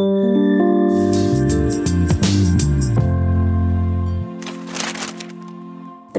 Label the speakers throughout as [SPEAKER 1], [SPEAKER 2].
[SPEAKER 1] Mm-hmm.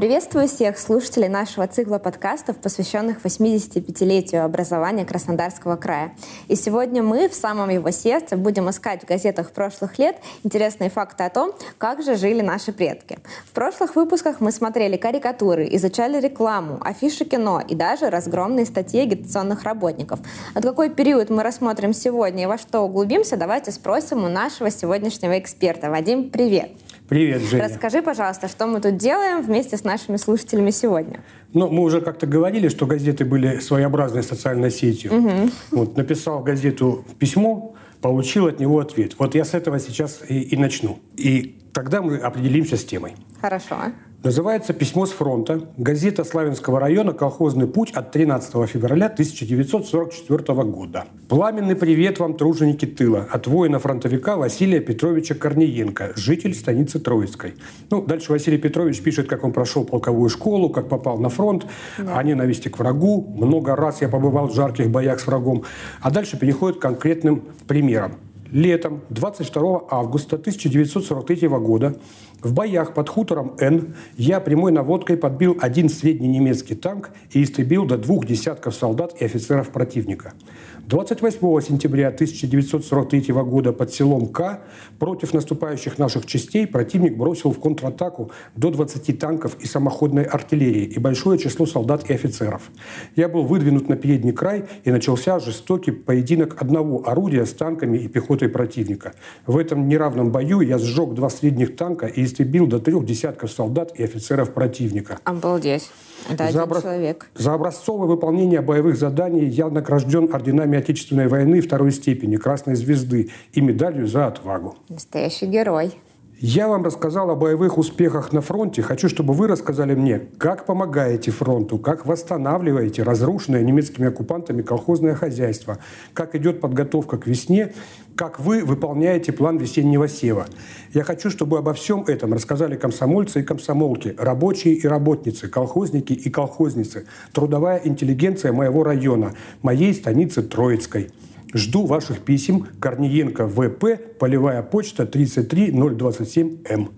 [SPEAKER 1] Приветствую всех слушателей нашего цикла подкастов, посвященных 85-летию образования Краснодарского края. И сегодня мы в самом его сердце будем искать в газетах прошлых лет интересные факты о том, как же жили наши предки. В прошлых выпусках мы смотрели карикатуры, изучали рекламу, афиши кино и даже разгромные статьи агитационных работников. А какой период мы рассмотрим сегодня и во что углубимся, давайте спросим у нашего сегодняшнего эксперта. Вадим, привет!
[SPEAKER 2] Привет, Женя.
[SPEAKER 1] Расскажи, пожалуйста, что мы тут делаем вместе с нашими слушателями сегодня.
[SPEAKER 2] Ну, мы уже как-то говорили, что газеты были своеобразной социальной сетью. Угу. Вот, написал в газету письмо, получил от него ответ. Вот я с этого сейчас и, и начну. И тогда мы определимся с темой.
[SPEAKER 1] Хорошо.
[SPEAKER 2] Называется «Письмо с фронта». Газета Славянского района «Колхозный путь» от 13 февраля 1944 года. Пламенный привет вам, труженики тыла, от воина-фронтовика Василия Петровича Корниенко, житель станицы Троицкой. Ну, дальше Василий Петрович пишет, как он прошел полковую школу, как попал на фронт, да. о ненависти к врагу. Много раз я побывал в жарких боях с врагом. А дальше переходит к конкретным примерам. Летом 22 августа 1943 года в боях под хутором Н я прямой наводкой подбил один средний немецкий танк и истребил до двух десятков солдат и офицеров противника. 28 сентября 1943 года под селом К против наступающих наших частей противник бросил в контратаку до 20 танков и самоходной артиллерии и большое число солдат и офицеров. Я был выдвинут на передний край и начался жестокий поединок одного орудия с танками и пехотой противника. В этом неравном бою я сжег два средних танка и истребил до трех десятков солдат и офицеров противника.
[SPEAKER 1] Обалдеть. Это
[SPEAKER 2] за,
[SPEAKER 1] образ... человек.
[SPEAKER 2] за образцовое выполнение боевых заданий я награжден орденами Отечественной войны второй степени, Красной Звезды и медалью за отвагу.
[SPEAKER 1] Настоящий герой.
[SPEAKER 2] Я вам рассказал о боевых успехах на фронте. Хочу, чтобы вы рассказали мне, как помогаете фронту, как восстанавливаете разрушенное немецкими оккупантами колхозное хозяйство, как идет подготовка к весне, как вы выполняете план весеннего сева. Я хочу, чтобы обо всем этом рассказали комсомольцы и комсомолки, рабочие и работницы, колхозники и колхозницы, трудовая интеллигенция моего района, моей станицы Троицкой – Жду ваших писем. Корниенко ВП, полевая почта 33027М.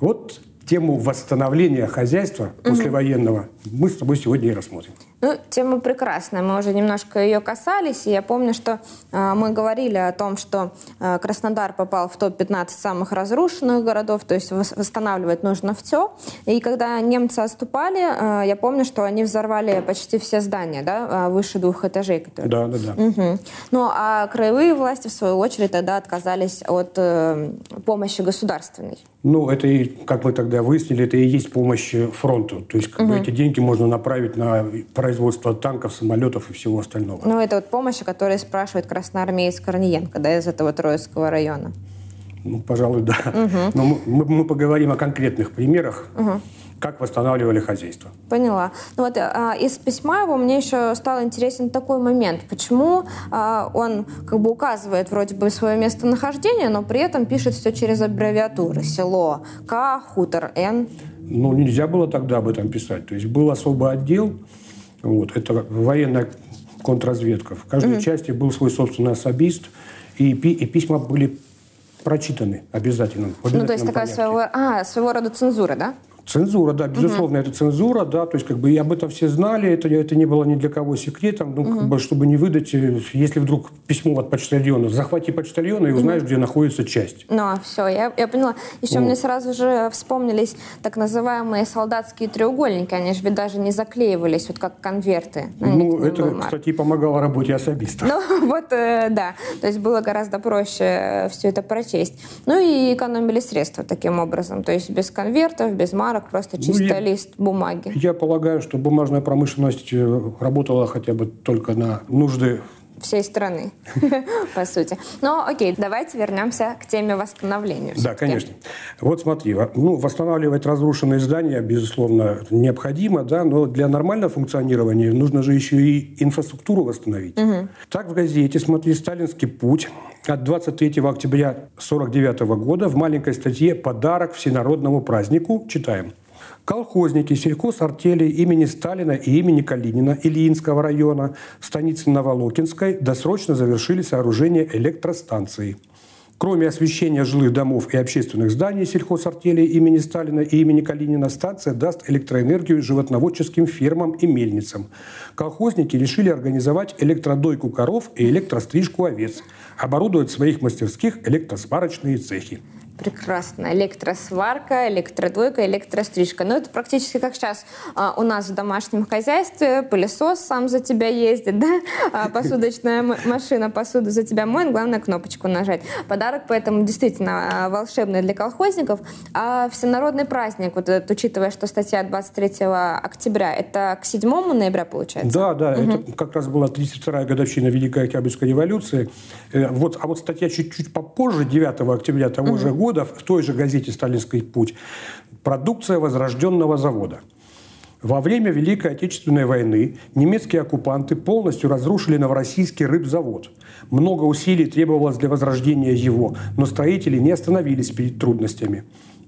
[SPEAKER 2] Вот тему восстановления хозяйства послевоенного мы с тобой сегодня и рассмотрим.
[SPEAKER 1] Ну, тема прекрасная. Мы уже немножко ее касались. И я помню, что э, мы говорили о том, что э, Краснодар попал в топ-15 самых разрушенных городов, то есть восстанавливать нужно все. И когда немцы отступали, э, я помню, что они взорвали почти все здания, да, выше двух этажей.
[SPEAKER 2] Которые... Да, да, да.
[SPEAKER 1] Угу. Ну, а краевые власти, в свою очередь, тогда отказались от э, помощи государственной.
[SPEAKER 2] Ну, это, и, как мы тогда выяснили, это и есть помощь фронту. То есть как угу. бы эти деньги можно направить на производство танков, самолетов и всего остального.
[SPEAKER 1] Ну, это вот помощь, о которой спрашивает красноармеец Корниенко, да, из этого Троицкого района.
[SPEAKER 2] Ну, пожалуй, да. Угу. Но мы, мы поговорим о конкретных примерах. Угу как восстанавливали хозяйство.
[SPEAKER 1] Поняла. Ну вот а, из письма его мне еще стал интересен такой момент. Почему а, он как бы указывает вроде бы свое местонахождение, но при этом пишет все через аббревиатуры. Село К, хутор Н.
[SPEAKER 2] Ну, нельзя было тогда об этом писать. То есть был особый отдел, вот, это военная контрразведка. В каждой mm-hmm. части был свой собственный особист, и, и письма были прочитаны обязательно.
[SPEAKER 1] Ну, то есть такая своего, а, своего рода цензура, да?
[SPEAKER 2] Цензура, да, безусловно, угу. это цензура, да, то есть как бы и об этом все знали, это, это не было ни для кого секретом, ну, угу. как бы, чтобы не выдать, э, если вдруг письмо от почтальона, захвати почтальона и узнаешь, угу. где находится часть.
[SPEAKER 1] Ну, а все, я, я поняла. Еще вот. мне сразу же вспомнились так называемые солдатские треугольники, они же ведь даже не заклеивались, вот как конверты.
[SPEAKER 2] Ну, это, кстати, помогало работе особиста.
[SPEAKER 1] Ну, вот, э, да, то есть было гораздо проще э, все это прочесть. Ну и экономили средства таким образом, то есть без конвертов, без марок, марок, просто ну, чисто ну, я, лист бумаги.
[SPEAKER 2] Я полагаю, что бумажная промышленность э, работала хотя бы только на нужды
[SPEAKER 1] всей страны, по сути. Но окей, давайте вернемся к теме восстановления.
[SPEAKER 2] Да, конечно. Вот смотри, ну, восстанавливать разрушенные здания, безусловно, необходимо, да, но для нормального функционирования нужно же еще и инфраструктуру восстановить. Угу. Так в газете, смотри, «Сталинский путь» от 23 октября 1949 года в маленькой статье «Подарок всенародному празднику» читаем. Колхозники сельхозартели имени Сталина и имени Калинина Ильинского района в станице Новолокинской досрочно завершили сооружение электростанции. Кроме освещения жилых домов и общественных зданий сельхозартелей имени Сталина и имени Калинина, станция даст электроэнергию животноводческим фермам и мельницам. Колхозники решили организовать электродойку коров и электрострижку овец, оборудовать в своих мастерских электросварочные цехи
[SPEAKER 1] прекрасно. Электросварка, электродвойка, электрострижка. Ну, это практически как сейчас а, у нас в домашнем хозяйстве. Пылесос сам за тебя ездит, да? А, посудочная машина посуду за тебя моет. Главное кнопочку нажать. Подарок поэтому действительно а, волшебный для колхозников. А всенародный праздник, вот этот, учитывая, что статья 23 октября, это к 7 ноября получается?
[SPEAKER 2] Да, да. Угу. Это как раз была 32-я годовщина Великой Октябрьской революции. Э, вот, а вот статья чуть-чуть попозже, 9 октября того угу. же года, года в той же газете «Сталинский путь» продукция возрожденного завода. Во время Великой Отечественной войны немецкие оккупанты полностью разрушили Новороссийский рыбзавод. Много усилий требовалось для возрождения его, но строители не остановились перед трудностями.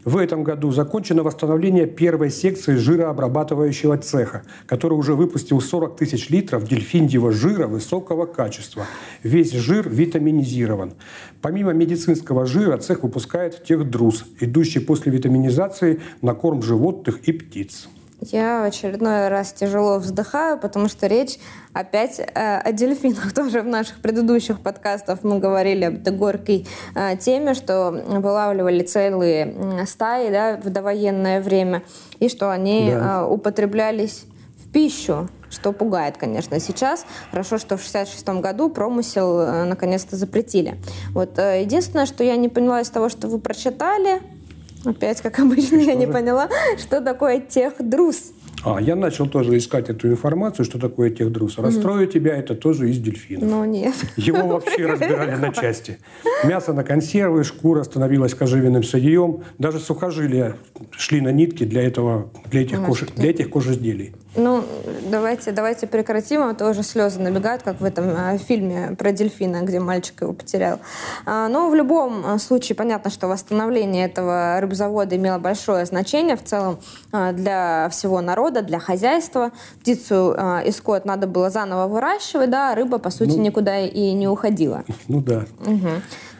[SPEAKER 2] В этом году закончено восстановление первой секции жирообрабатывающего цеха, который уже выпустил 40 тысяч литров дельфиндьего жира высокого качества. Весь жир витаминизирован. Помимо медицинского жира цех выпускает техдрус, идущий после витаминизации на корм животных и птиц.
[SPEAKER 1] Я в очередной раз тяжело вздыхаю, потому что речь опять э, о дельфинах. Тоже в наших предыдущих подкастах мы говорили об этой горькой э, теме, что вылавливали целые стаи да, в довоенное время, и что они да. э, употреблялись в пищу что пугает, конечно, сейчас. Хорошо, что в 66 году промысел э, наконец-то запретили. Вот э, единственное, что я не поняла из того, что вы прочитали, Опять, как обычно, я не поняла, что такое техдрус.
[SPEAKER 2] А, я начал тоже искать эту информацию, что такое техдрус. Расстрою mm. тебя, это тоже из дельфинов.
[SPEAKER 1] Ну, нет.
[SPEAKER 2] Его вообще разбирали на части. Мясо на консервы, шкура становилась кожевенным сырьем. Даже сухожилия шли на нитки для, этого, для, этих, кож, для этих кожизделий.
[SPEAKER 1] Ну, давайте, давайте прекратим, а то уже слезы набегают, как в этом э, фильме про дельфина, где мальчик его потерял. А, но в любом э, случае понятно, что восстановление этого рыбзавода имело большое значение в целом э, для всего народа, для хозяйства. Птицу э, и скот надо было заново выращивать, да, а рыба, по сути, ну, никуда и не уходила.
[SPEAKER 2] Ну да.
[SPEAKER 1] Угу.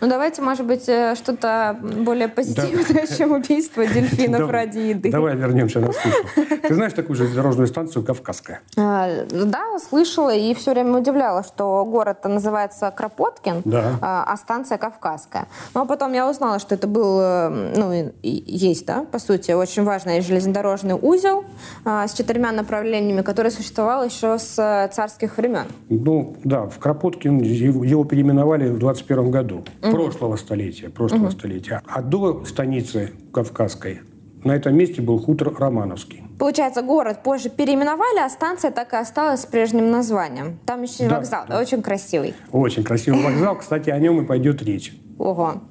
[SPEAKER 1] Ну давайте, может быть, э, что-то более позитивное, чем убийство дельфинов ради еды.
[SPEAKER 2] Давай вернемся на сушу. Ты знаешь такую же дорожную станцию «Кавказская»?
[SPEAKER 1] А, да, слышала и все время удивляла, что город называется Кропоткин, а, а станция «Кавказская». Но ну, потом я узнала, что это был, э, ну, есть, да, по сути, очень важный железнодорожный узел с четырьмя направлениями, который существовал еще с э, царских времен.
[SPEAKER 2] Ну, да, в Кропоткин его переименовали в 21 году прошлого столетия, прошлого угу. столетия. А до станицы Кавказской на этом месте был хутор Романовский.
[SPEAKER 1] Получается, город позже переименовали, а станция так и осталась с прежним названием. Там еще и да, вокзал, да. очень красивый.
[SPEAKER 2] Очень красивый вокзал, кстати, о нем и пойдет речь.
[SPEAKER 1] Ого.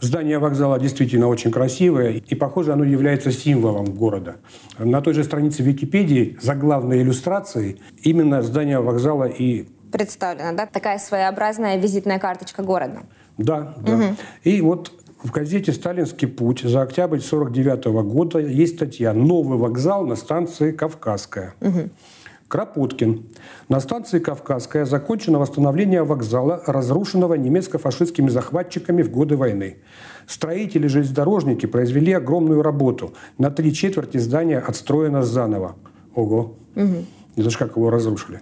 [SPEAKER 2] Здание вокзала действительно очень красивое, и, похоже, оно является символом города. На той же странице Википедии за главной иллюстрацией именно здание вокзала и
[SPEAKER 1] представлено, да? Такая своеобразная визитная карточка города.
[SPEAKER 2] Да, да. Угу. И вот в газете «Сталинский путь» за октябрь 49 года есть статья «Новый вокзал на станции Кавказская». Угу. Кропоткин. На станции Кавказская закончено восстановление вокзала, разрушенного немецко-фашистскими захватчиками в годы войны. Строители-железнодорожники произвели огромную работу. На три четверти здания отстроено заново. Ого. Угу. Это же как его разрушили.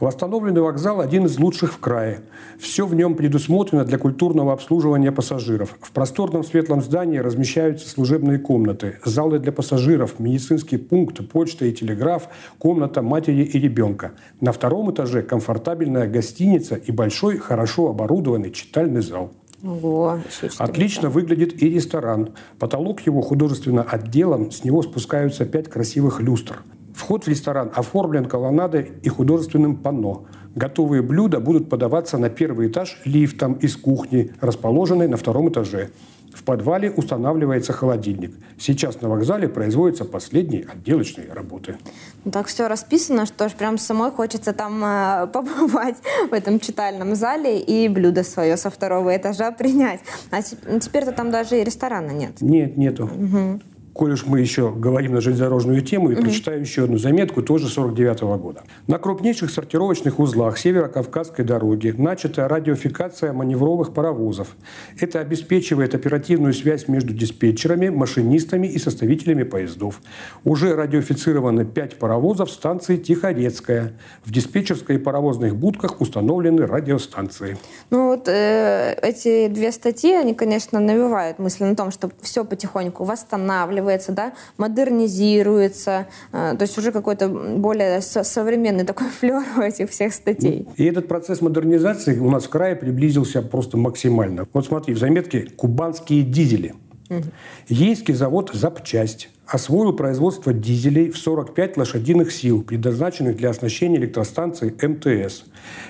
[SPEAKER 2] Восстановленный вокзал – один из лучших в крае. Все в нем предусмотрено для культурного обслуживания пассажиров. В просторном светлом здании размещаются служебные комнаты, залы для пассажиров, медицинский пункт, почта и телеграф, комната матери и ребенка. На втором этаже комфортабельная гостиница и большой, хорошо оборудованный читальный зал.
[SPEAKER 1] Ого,
[SPEAKER 2] Отлично выглядит и ресторан. Потолок его художественно отделан, с него спускаются пять красивых люстр. Вход в ресторан оформлен колоннадой и художественным панно. Готовые блюда будут подаваться на первый этаж лифтом из кухни, расположенной на втором этаже. В подвале устанавливается холодильник. Сейчас на вокзале производятся последние отделочные работы.
[SPEAKER 1] Ну, так все расписано, что ж прям самой хочется там э, побывать в этом читальном зале и блюдо свое со второго этажа принять. А теперь-то там даже и ресторана нет.
[SPEAKER 2] Нет, нету. Угу. Коль уж мы еще говорим на железнодорожную тему, и угу. прочитаю еще одну заметку, тоже 49 -го года. На крупнейших сортировочных узлах Северо-Кавказской дороги начата радиофикация маневровых паровозов. Это обеспечивает оперативную связь между диспетчерами, машинистами и составителями поездов. Уже радиофицированы пять паровозов станции Тихорецкая. В диспетчерской и паровозных будках установлены радиостанции.
[SPEAKER 1] Ну вот э, эти две статьи, они, конечно, навевают мысли на том, что все потихоньку восстанавливается, да, модернизируется, э, то есть уже какой-то более со современный такой флер у этих всех статей.
[SPEAKER 2] И этот процесс модернизации у нас в крае приблизился просто максимально. Вот смотри, в заметке «Кубанские дизели». Угу. Ейский завод «Запчасть» освоил производство дизелей в 45 лошадиных сил, предназначенных для оснащения электростанций МТС.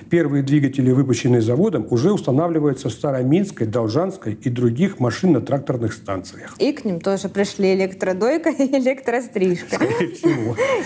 [SPEAKER 2] Первые двигатели, выпущенные заводом, уже устанавливаются в Староминской, Должанской и других машинно-тракторных станциях.
[SPEAKER 1] И к ним тоже пришли электродойка и электрострижка.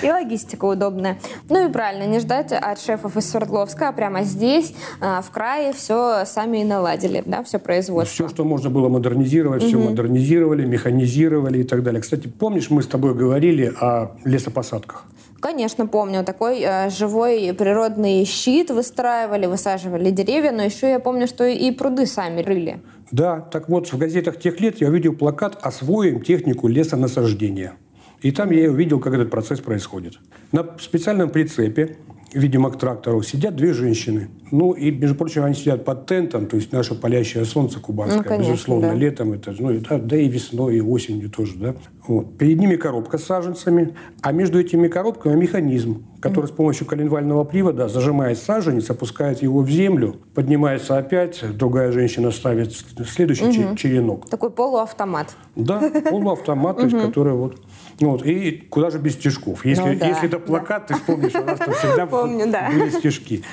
[SPEAKER 1] И логистика удобная. Ну и правильно, не ждать от шефов из Свердловска, а прямо здесь, а, в крае, все сами и наладили, да, все производство.
[SPEAKER 2] Все, что можно было модернизировать, все модернизировали, механизировали и так далее. Кстати, помнишь, Помнишь, мы с тобой говорили о лесопосадках?
[SPEAKER 1] Конечно, помню. Такой э, живой природный щит выстраивали, высаживали деревья, но еще я помню, что и пруды сами рыли.
[SPEAKER 2] Да, так вот, в газетах тех лет я увидел плакат «Освоим технику лесонасаждения». И там я увидел, как этот процесс происходит. На специальном прицепе видимо, к трактору, сидят две женщины. Ну, и, между прочим, они сидят под тентом, то есть наше палящее солнце кубанское, ну, конечно, безусловно, да. летом это, ну, да, да и весной, и осенью тоже, да. Вот. Перед ними коробка с саженцами, а между этими коробками механизм, который mm-hmm. с помощью коленвального привода зажимает саженец, опускает его в землю, поднимается опять, другая женщина ставит следующий mm-hmm. черенок.
[SPEAKER 1] Такой полуавтомат.
[SPEAKER 2] Да, полуавтомат, то есть, который вот вот, и куда же без стежков? Если, ну, да, если это плакат, да. ты вспомнишь, у нас там всегда Помню, да. были стежки.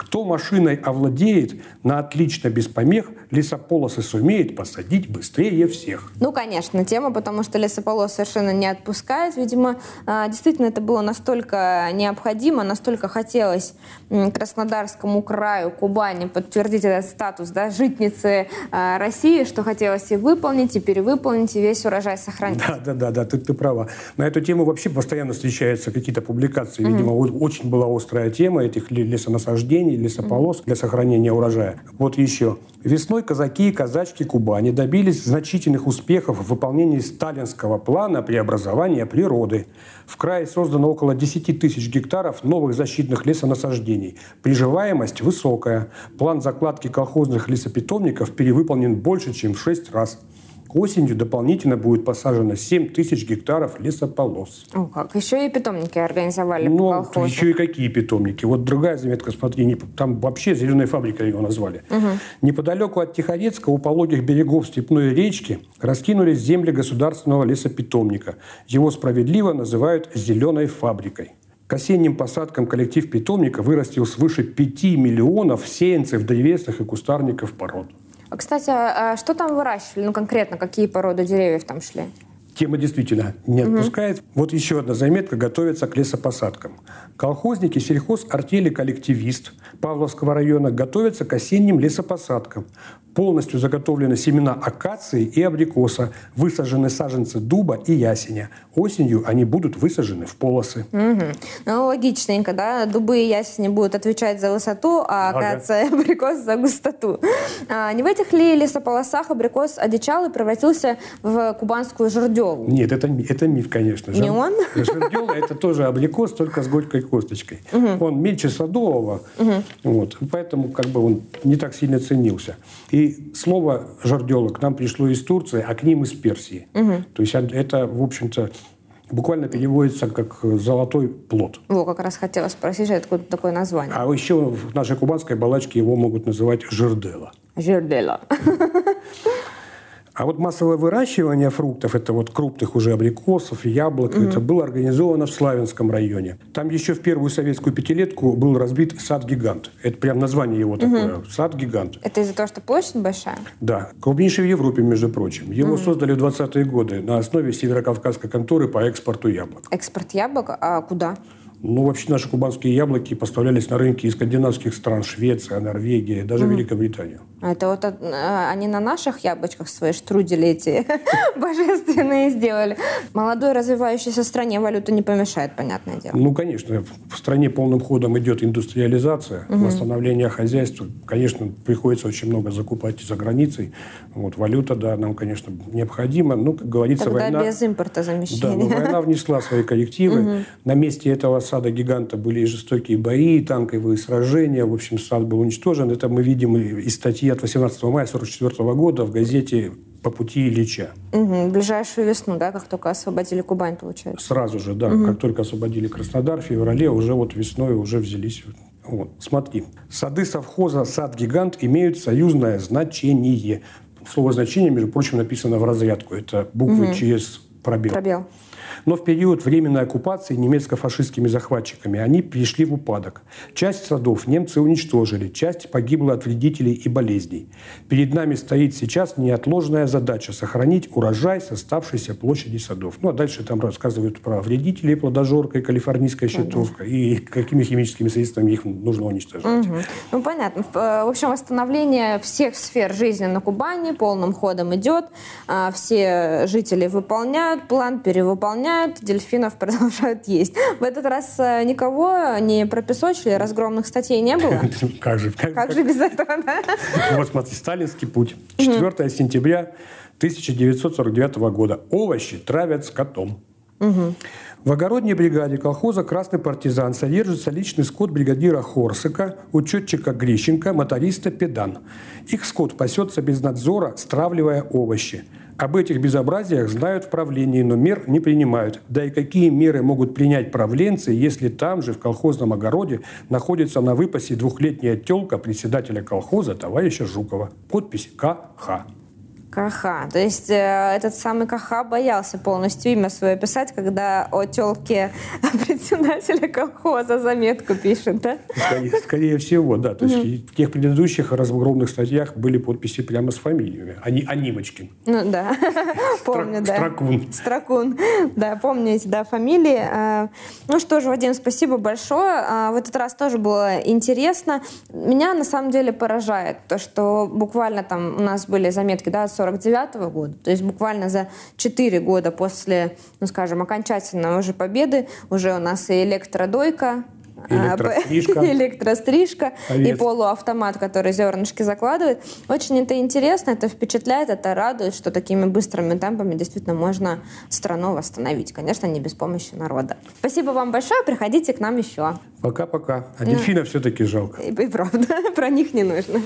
[SPEAKER 2] Кто машиной овладеет на отлично без помех, лесополосы сумеет посадить быстрее всех.
[SPEAKER 1] Ну, конечно, тема, потому что лесополос совершенно не отпускает. Видимо, а, действительно это было настолько необходимо, настолько хотелось Краснодарскому краю, Кубани подтвердить этот статус да, житницы а, России, что хотелось и выполнить, и перевыполнить, и весь урожай сохранить.
[SPEAKER 2] Да, да, да, да ты, ты права. На эту тему вообще постоянно встречаются какие-то публикации. Видимо, mm-hmm. очень была острая тема этих лесонасаждений насаждений, лесополос для сохранения урожая. Вот еще. Весной казаки и казачки Кубани добились значительных успехов в выполнении сталинского плана преобразования природы. В крае создано около 10 тысяч гектаров новых защитных лесонасаждений. Приживаемость высокая. План закладки колхозных лесопитомников перевыполнен больше, чем в 6 раз. Осенью дополнительно будет посажено 7 тысяч гектаров лесополос.
[SPEAKER 1] О, как. Еще и питомники организовали
[SPEAKER 2] Ну, еще и какие питомники. Вот другая заметка, смотри, не, там вообще зеленая фабрика его назвали. Угу. Неподалеку от Тихорецка, у пологих берегов Степной речки, раскинулись земли государственного лесопитомника. Его справедливо называют «зеленой фабрикой». К осенним посадкам коллектив питомника вырастил свыше 5 миллионов сеянцев древесных и кустарников пород.
[SPEAKER 1] А, кстати, а что там выращивали? Ну, конкретно, какие породы деревьев там шли?
[SPEAKER 2] Тема действительно не отпускает. Угу. Вот еще одна заметка готовится к лесопосадкам. Колхозники сельхоз артели «Коллективист» Павловского района готовятся к осенним лесопосадкам. Полностью заготовлены семена акации и абрикоса, высажены саженцы дуба и ясеня. Осенью они будут высажены в полосы.
[SPEAKER 1] Угу. Ну, логичненько, да? Дубы и ясени будут отвечать за высоту, а акация ага. и абрикос за густоту. А, не в этих ли лесополосах абрикос одичал и превратился в кубанскую жердеву?
[SPEAKER 2] Нет, это, это миф, конечно.
[SPEAKER 1] Не он?
[SPEAKER 2] Жердела – это тоже абрикос, только с горькой косточкой. Угу. Он меньше садового, угу. вот, поэтому как бы он не так сильно ценился. И и слово «жардела» к нам пришло из Турции, а к ним из Персии. Угу. То есть это, в общем-то, буквально переводится как «золотой плод».
[SPEAKER 1] Во, как раз хотела спросить, откуда такое название.
[SPEAKER 2] А еще в нашей кубанской балачке его могут называть «жердела».
[SPEAKER 1] Жердела.
[SPEAKER 2] А вот массовое выращивание фруктов, это вот крупных уже абрикосов, яблок, mm-hmm. это было организовано в Славянском районе. Там еще в первую советскую пятилетку был разбит сад-гигант. Это прям название его такое. Mm-hmm. Сад-гигант.
[SPEAKER 1] Это из-за того, что площадь большая?
[SPEAKER 2] Да. Крупнейший в Европе, между прочим. Его mm-hmm. создали в 20-е годы на основе северокавказской конторы по экспорту яблок.
[SPEAKER 1] Экспорт яблок? А куда?
[SPEAKER 2] Ну, вообще наши кубанские яблоки поставлялись на рынки из скандинавских стран, Швеция, Норвегия, даже mm. Великобритания.
[SPEAKER 1] А это вот а, они на наших яблочках свои штрудели эти божественные сделали. Молодой развивающейся стране валюта не помешает, понятное дело.
[SPEAKER 2] Ну, конечно. В стране полным ходом идет индустриализация, угу. восстановление хозяйства. Конечно, приходится очень много закупать за границей. Вот, валюта, да, нам, конечно, необходима. Ну, как говорится,
[SPEAKER 1] Тогда
[SPEAKER 2] война...
[SPEAKER 1] без импорта замещения. Да,
[SPEAKER 2] но война внесла свои коррективы. Угу. На месте этого сада гиганта были и жестокие бои, и танковые сражения. В общем, сад был уничтожен. Это мы видим из статьи от 18 мая 1944 года в газете по пути Ильича.
[SPEAKER 1] Угу, ближайшую весну, да, как только освободили Кубань, получается?
[SPEAKER 2] Сразу же, да. Угу. Как только освободили Краснодар, в феврале уже вот весной уже взялись. Вот, смотри. Сады совхоза «Сад-гигант» имеют союзное значение. Слово «значение», между прочим, написано в разрядку. Это буквы угу. через пробел.
[SPEAKER 1] Пробел
[SPEAKER 2] но в период временной оккупации немецко-фашистскими захватчиками они пришли в упадок. Часть садов немцы уничтожили, часть погибла от вредителей и болезней. Перед нами стоит сейчас неотложная задача – сохранить урожай с оставшейся площади садов. Ну, а дальше там рассказывают про вредителей, плодожорка и калифорнийская щитовка, и какими химическими средствами их нужно уничтожать.
[SPEAKER 1] Угу. Ну, понятно. В общем, восстановление всех сфер жизни на Кубани полным ходом идет. А, все жители выполняют план, перевыполняют выполняют, дельфинов продолжают есть. В этот раз э, никого не пропесочили, разгромных статей не было.
[SPEAKER 2] Как же?
[SPEAKER 1] Как же без этого, да?
[SPEAKER 2] Вот смотри, сталинский путь. 4 сентября 1949 года. Овощи травят скотом. В огородной бригаде колхоза «Красный партизан» содержится личный скот бригадира Хорсыка, учетчика Грищенко, моториста Педан. Их скот пасется без надзора, стравливая овощи. Об этих безобразиях знают в правлении, но мер не принимают. Да и какие меры могут принять правленцы, если там же, в колхозном огороде, находится на выпасе двухлетняя телка председателя колхоза товарища Жукова. Подпись КХ.
[SPEAKER 1] Каха. То есть э, этот самый Каха боялся полностью имя свое писать, когда о телке председателя колхоза заметку пишет, да?
[SPEAKER 2] Скорее, скорее всего, да. То есть mm-hmm. в тех предыдущих разгромных статьях были подписи прямо с фамилиями, а не Анимочкин.
[SPEAKER 1] Ну да, помню, да.
[SPEAKER 2] Строкун.
[SPEAKER 1] Строкун. Да, помню эти, да, фамилии. А, ну что ж, Вадим, спасибо большое. А, в этот раз тоже было интересно. Меня на самом деле поражает то, что буквально там у нас были заметки, да, 49 -го года. То есть буквально за 4 года после, ну скажем, окончательной уже победы уже у нас и электродойка,
[SPEAKER 2] Электрострижка.
[SPEAKER 1] Электрострижка и полуавтомат, который зернышки закладывает. Очень это интересно, это впечатляет, это радует, что такими быстрыми темпами действительно можно страну восстановить. Конечно, не без помощи народа. Спасибо вам большое, приходите к нам еще.
[SPEAKER 2] Пока-пока. А дельфинов ну, все-таки жалко.
[SPEAKER 1] И, и правда, про них не нужно.